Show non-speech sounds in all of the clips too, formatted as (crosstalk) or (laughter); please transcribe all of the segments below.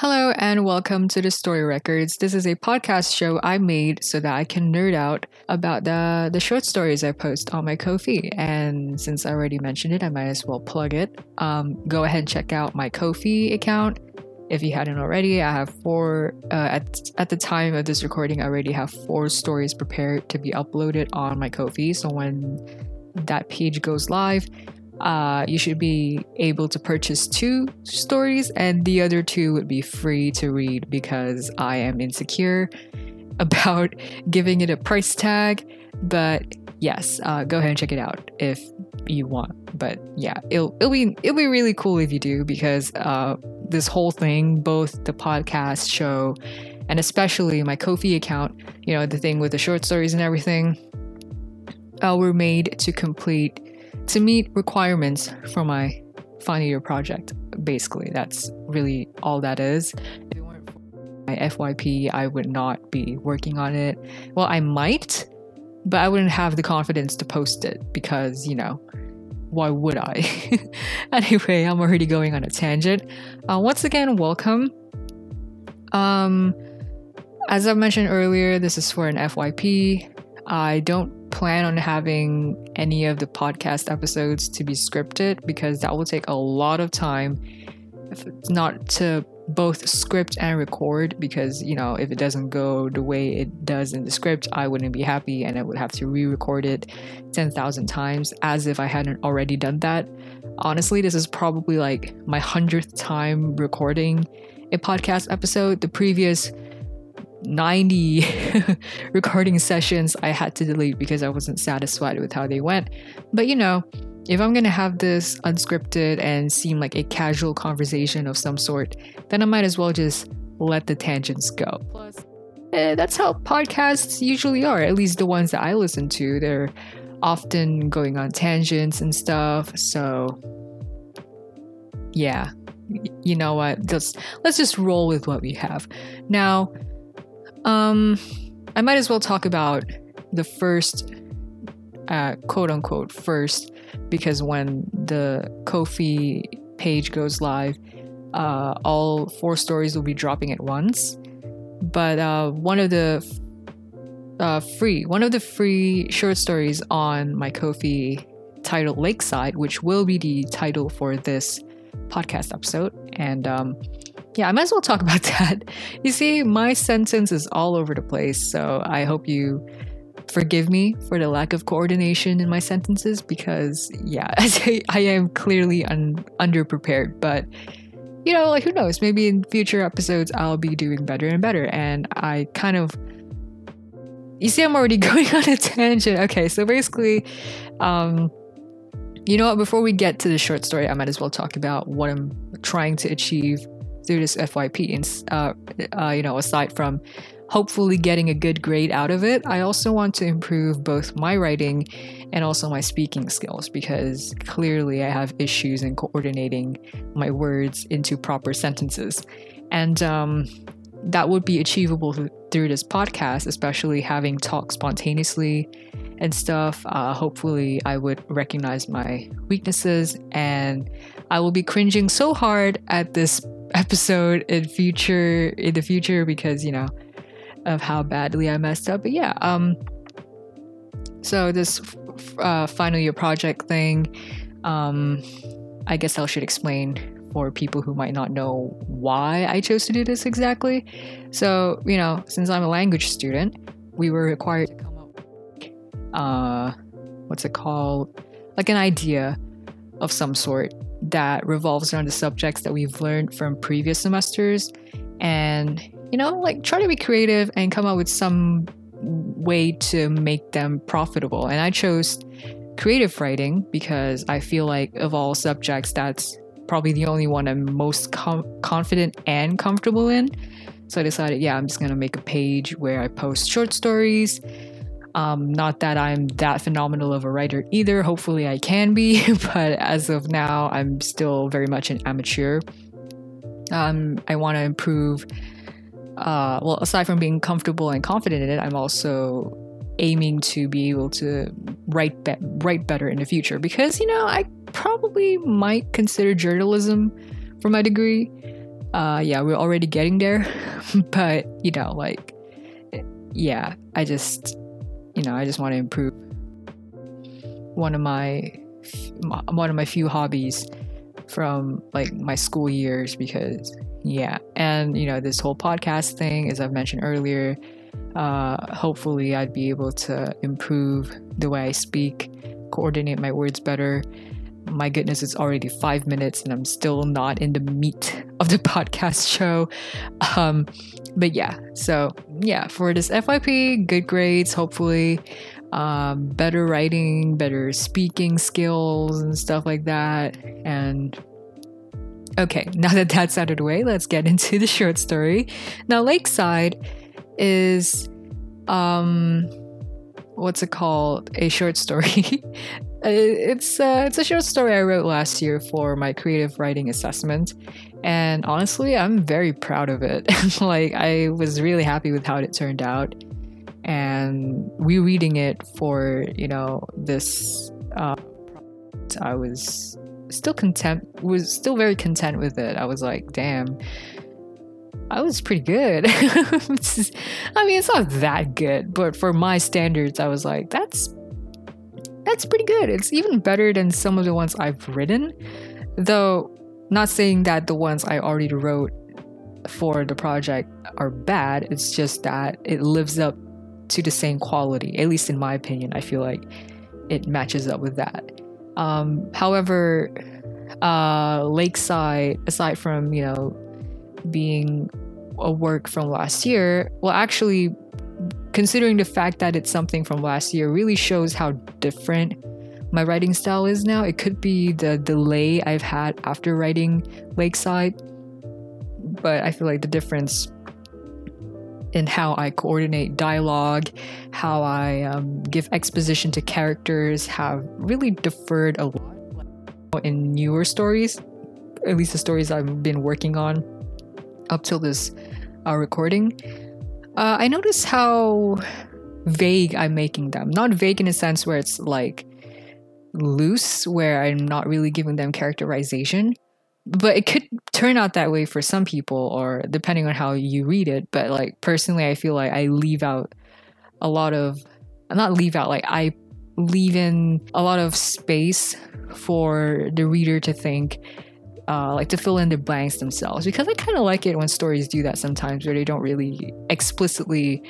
Hello and welcome to the Story Records. This is a podcast show I made so that I can nerd out about the the short stories I post on my Ko-fi. And since I already mentioned it, I might as well plug it. Um, go ahead and check out my Ko-fi account if you hadn't already. I have four uh, at at the time of this recording. I already have four stories prepared to be uploaded on my Ko-fi. So when that page goes live, uh, you should be able to purchase two stories, and the other two would be free to read because I am insecure (laughs) about giving it a price tag. But yes, uh, go ahead and check it out if you want. But yeah, it'll it'll be it'll be really cool if you do because uh, this whole thing, both the podcast show and especially my Ko-fi account, you know, the thing with the short stories and everything, uh, were made to complete to meet requirements for my final year project. Basically, that's really all that is. If it weren't for my FYP, I would not be working on it. Well, I might, but I wouldn't have the confidence to post it because, you know, why would I? (laughs) anyway, I'm already going on a tangent. Uh, once again, welcome. Um, as I mentioned earlier, this is for an FYP. I don't plan on having any of the podcast episodes to be scripted because that will take a lot of time. Not to both script and record because you know if it doesn't go the way it does in the script i wouldn't be happy and i would have to re-record it 10,000 times as if i hadn't already done that. Honestly this is probably like my 100th time recording a podcast episode. The previous 90 (laughs) recording sessions I had to delete because I wasn't satisfied with how they went. But you know, if I'm gonna have this unscripted and seem like a casual conversation of some sort, then I might as well just let the tangents go. Plus, eh, that's how podcasts usually are, at least the ones that I listen to. They're often going on tangents and stuff. So, yeah, you know what? Just let's just roll with what we have. Now, um, I might as well talk about the first, uh, quote unquote, first, because when the Ko-fi page goes live, uh, all four stories will be dropping at once. But uh, one of the uh, free, one of the free short stories on my Ko-fi titled Lakeside, which will be the title for this podcast episode, and um, yeah, I might as well talk (laughs) about that. You see, my sentence is all over the place, so I hope you forgive me for the lack of coordination in my sentences because, yeah, (laughs) I am clearly un- underprepared. But, you know, like who knows? Maybe in future episodes I'll be doing better and better. And I kind of. You see, I'm already (laughs) going on a tangent. Okay, so basically, um, you know what? Before we get to the short story, I might as well talk about what I'm trying to achieve through this FYP. And, uh, uh, you know, aside from hopefully getting a good grade out of it, I also want to improve both my writing and also my speaking skills because clearly I have issues in coordinating my words into proper sentences. And um, that would be achievable through this podcast, especially having talked spontaneously and stuff. Uh, hopefully, I would recognize my weaknesses and I will be cringing so hard at this episode in future in the future because you know of how badly I messed up. But yeah, um, so this uh, final year project thing, um, I guess I should explain for people who might not know why I chose to do this exactly. So you know, since I'm a language student, we were required to come up, with, uh, what's it called, like an idea of some sort that revolves around the subjects that we've learned from previous semesters. And you know like try to be creative and come up with some way to make them profitable. And i chose creative writing because i feel like of all subjects that's probably the only one i'm most com- confident and comfortable in. So i decided yeah i'm just going to make a page where i post short stories um, not that I'm that phenomenal of a writer either. Hopefully, I can be, (laughs) but as of now, I'm still very much an amateur. Um, I want to improve. Uh, well, aside from being comfortable and confident in it, I'm also aiming to be able to write be- write better in the future because you know I probably might consider journalism for my degree. Uh, yeah, we're already getting there, (laughs) but you know, like, yeah, I just, you know, I just want to improve one of my one of my few hobbies from like my school years because yeah and you know this whole podcast thing as i've mentioned earlier uh, hopefully i'd be able to improve the way i speak coordinate my words better. My goodness it's already five minutes and i'm still not in the meat of the (laughs) podcast show. Um, but yeah so yeah for this fyp good grades hopefully um, better writing, better speaking skills, and stuff like that. And okay, (laughs) now that that's out of the way, let's get into the short story. Now, Lakeside is, um, what's it called? A short story. (laughs) it's uh, it's a short story I wrote last year for my creative writing assessment, and honestly, I'm very proud of it. (laughs) like, I was really happy with how it turned out. And rereading it for you know this uh, i was still content was still very content with it. I was like damn i was pretty good. (laughs) I mean it's not that good but for my standards i was like that's that's pretty good. It's even better than some of the ones i've written. Though not saying that the ones i already wrote for the project are bad it's just that it lives up to the same quality. At least in my opinion, I feel like it matches up with that. Um, however, uh, Lakeside, aside from you know being a work from last year, well, actually, considering the fact that it's something from last year, really shows how different my writing style is now. It could be the delay I've had after writing Lakeside, but I feel like the difference in how I coordinate dialogue, how I um, give exposition to characters have really deferred a lot in newer stories, at least the stories I've been working on up till this uh, recording. Uh, I notice how vague I'm making them. Not vague in a sense where it's like loose, where I'm not really giving them characterization, but it could turn out that way for some people or depending on how you read it. But like personally i feel like i leave out a lot of not leave out like i leave in a lot of space for the reader to think uh, like to fill in the blanks themselves. Because I kind of like it when stories do that sometimes where they don't really explicitly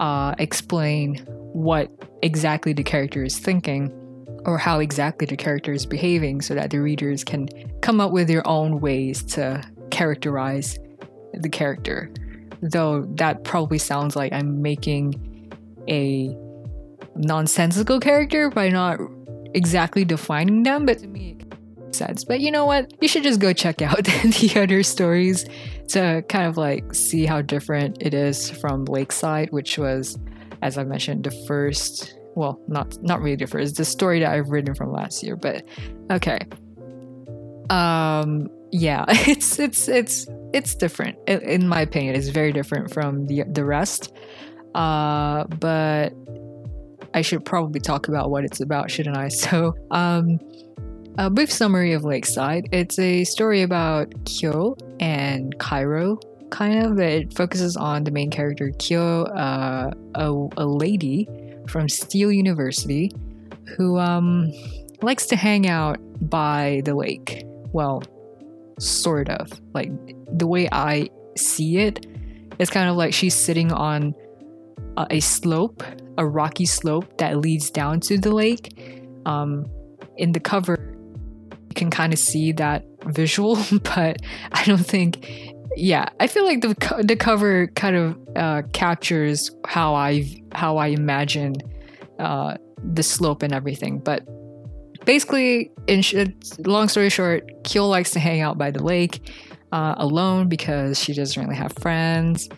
uh, explain what exactly the character is thinking or how exactly the character is behaving so that the readers can come up with their own ways to characterize the character. Though that probably sounds like I'm making a nonsensical character by not exactly defining them, but to me it makes sense. But you know what? You should just go check (laughs) out (laughs) the other stories to kind of like see how different it is from Lakeside, which was, as I mentioned, the first well, not not really different. It's the story that I've written from last year, but okay. Um, yeah, (laughs) it's it's it's it's different in my opinion. It's very different from the the rest. Uh, but I should probably talk about what it's about, shouldn't I? (laughs) So, um, a brief summary of Lakeside. It's a story about Kyo and Cairo, kind of. It focuses on the main character, Kyo, uh, a, a lady from Steele University who um, likes to hang out by the lake. Well, sort of. Like the way I see it, it's kind of like she's sitting on a, a slope, a rocky slope that leads down to the lake. Um, in the cover, you can kind of see that visual, (laughs) but I don't think yeah, I feel like the co- the cover kind of uh, captures how I how I imagine uh, the slope and everything. But basically, in sh- long story short, Kyo likes to hang out by the lake uh, alone because she doesn't really have friends.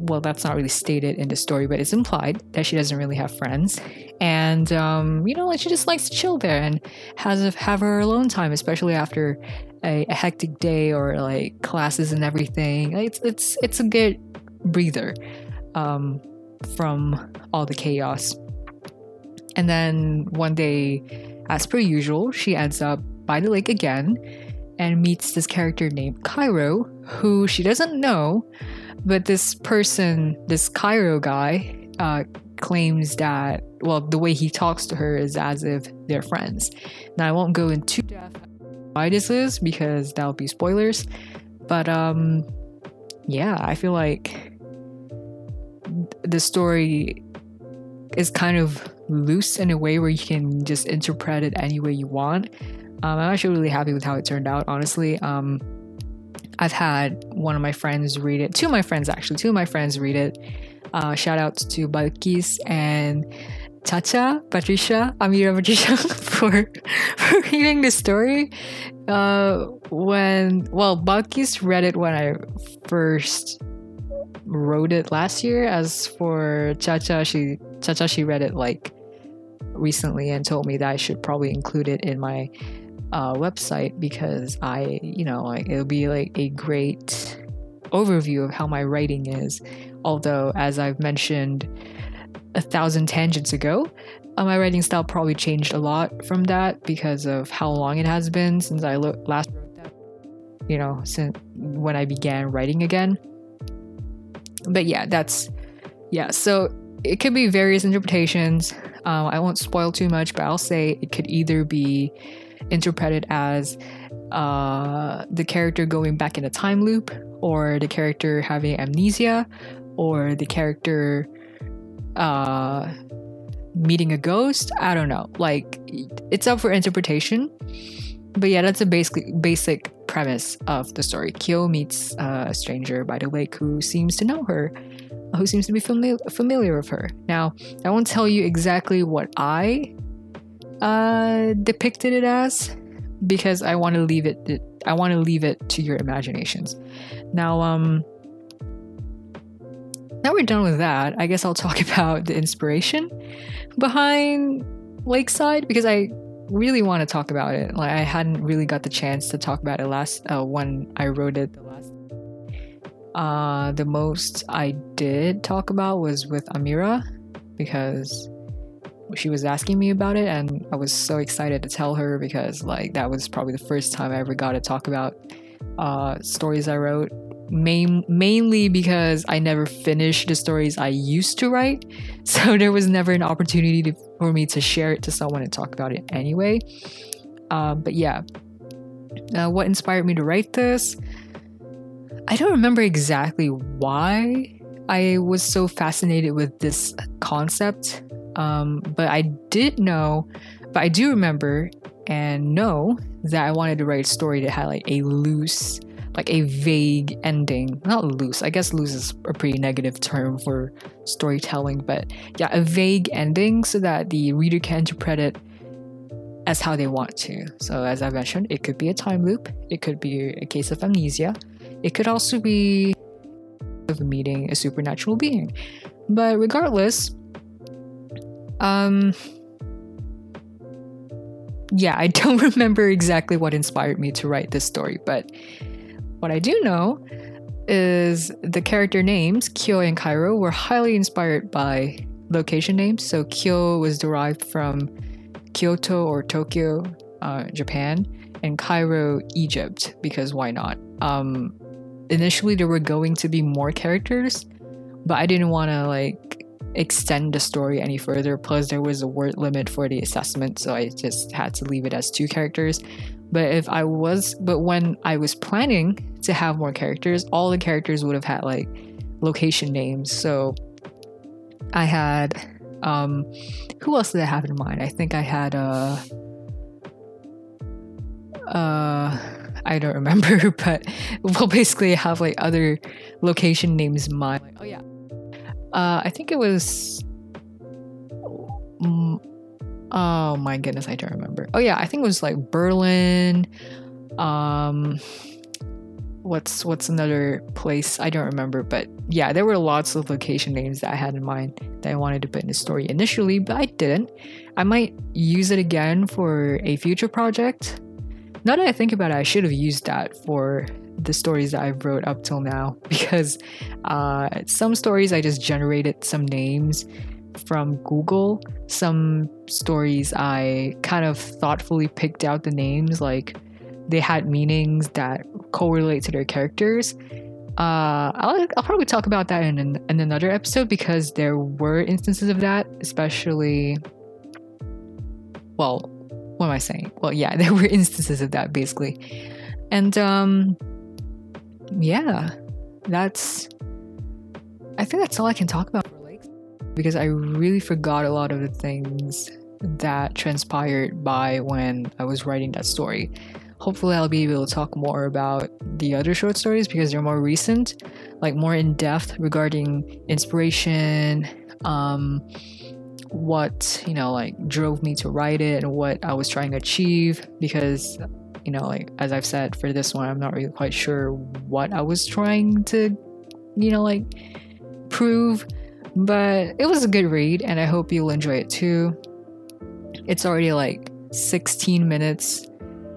Well, that's not really stated in the story, but it's implied that she doesn't really have friends, and um, you know, like she just likes to chill there and has a, have her alone time, especially after a, a hectic day or like classes and everything. It's it's it's a good breather um, from all the chaos. And then one day, as per usual, she ends up by the lake again. and meets this character named Cairo, who she doesn't know, but this person, this Cairo guy, uh, claims that, well, the way he talks to her is as if they're friends. Now, I won't go into depth why this is because that'll be spoilers, but um, yeah, I feel like the story is kind of loose in a way where you can just interpret it any way you want. Um, I'm actually really happy with how it turned out, honestly. Um, I've had one of my friends read it, two of my friends actually, two of my friends read it. Uh, shout out to Balkis and Chacha, Patricia, Amira Patricia (laughs) for, for reading the story. Uh, when, well, Balkis read it when I first wrote it last year. As for Chacha, she Chacha she read it like recently and told me that I should probably include it in my uh, website because I, you know, like it'll be like a great overview of how my writing is. Although, as I've mentioned a thousand tangents ago, uh, my writing style probably changed a lot from that because of how long it has been since I lo- last wrote that. You know, since when I began writing again. But yeah, that's yeah. So it could be various interpretations. Um, I won't spoil too much, but I'll say it could either be interpreted as uh, the character going back in a time loop, or the character having amnesia, or the character uh, meeting a ghost. I don't know. Like, it's up for interpretation. But yeah, that's a basic basic premise of the story. Kyo meets uh, a stranger by the lake who seems to know her, who seems to be familiar familiar with her. Now, I won't tell you exactly what I uh, depicted it as because I want to leave it. I want to leave it to your imaginations. Now, um, now we're done with that. I guess I'll talk (laughs) about the inspiration behind Lakeside because I really want to talk about it. Like I hadn't really got the chance to talk about it last uh, when I wrote it the last. Uh, the most I did talk about was with Amira because she was asking me about it and I was so excited to tell her because like that was probably the first time I ever got to talk about uh, stories I wrote. Main, mainly because I never finished the stories I used to write (laughs) so there was never an opportunity to, for me to share it to someone and talk about it anyway. Uh, but yeah. Uh, what inspired me to write this? I don't remember exactly why I was so fascinated with this concept um, but I did know, but I do remember and know that I wanted to write a story that had like a loose, like a vague ending. Not loose, I guess loose is a pretty negative term for storytelling, but yeah, a vague ending so that the reader can interpret it as how they want to. So, as I mentioned, it could be a time loop, it could be a case of amnesia, it could also be of meeting a supernatural being. But regardless, um, yeah, I (laughs) don't remember exactly what inspired me to write this story, but what I do know is the character names, Kyo and Cairo, were highly inspired by location names. So Kyo was derived from Kyoto or Tokyo, uh, Japan, and Cairo, Egypt, because why not? Um, initially, there were going to be more characters, but I didn't want to like extend the story any further. Plus, there was a word limit for the assessment, so I just had to leave it as two characters. But if I was, but when I was planning to have more characters, all the characters would have had like location names. So I had, um, who else did I have in mind? I think I had, uh, uh, I don't (laughs) remember, (laughs) but we'll basically, have like other location names. Like, oh yeah, uh, I think it was. Um, oh my goodness, I don't remember. Oh yeah, I think it was like Berlin. Um, what's what's another place? I don't remember, but yeah, there were lots of location names that I had in mind that I wanted to put in the story initially, but I didn't. I might use it again for a future project. Now that I think about it, I should have used that for the stories that I've wrote up till now (laughs) because uh, some stories I just generated some names from Google. Some stories I kind of thoughtfully picked out the names, like they had meanings that correlate to their characters. Uh, I'll, I'll probably talk about that in, an, in another episode because there were instances of that, especially. Well, what am I saying? Well, yeah, (laughs) there were instances of that basically. And um, yeah, that's. I think that's all I can talk about because I really forgot a lot of the things that transpired by when I was writing that story. Hopefully, I'll be able to talk more about the other short stories because they're more recent, like more in depth regarding inspiration, um, what you know, like drove me to write it and what I was trying to achieve. Because you know, like as I've said for this one, I'm not really quite sure what I was trying to, you know, like prove. But it was a good read, and I hope you'll enjoy it too. It's already like 16 minutes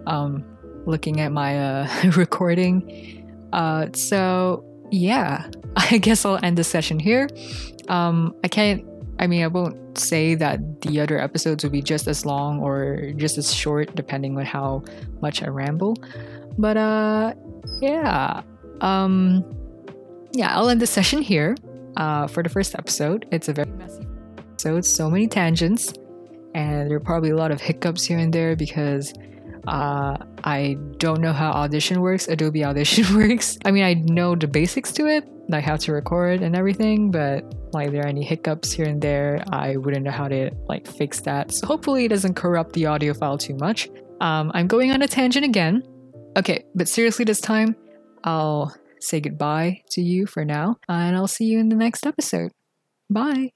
um, looking at my uh, (laughs) recording. Uh, so, yeah, (laughs) I guess I'll end the session here. Um, I can't, I mean, I won't say that the other episodes will be just as long or just as short, depending on how much I ramble. But, uh, yeah. Um, yeah, I'll end the session here uh, for the first episode. It's a very messy episode, so many tangents and there are probably a lot of hiccups here and there because uh, I don't know how Audition works, Adobe Audition (laughs) works. I mean, I know the basics to it, like how to record and everything, but like there are any hiccups here and there, I wouldn't know how to like fix that. So hopefully it doesn't corrupt the audio file too much. Um, I'm going on a tangent again. Okay, but seriously, this time I'll say goodbye to you for now, and I'll see you in the next episode. Bye.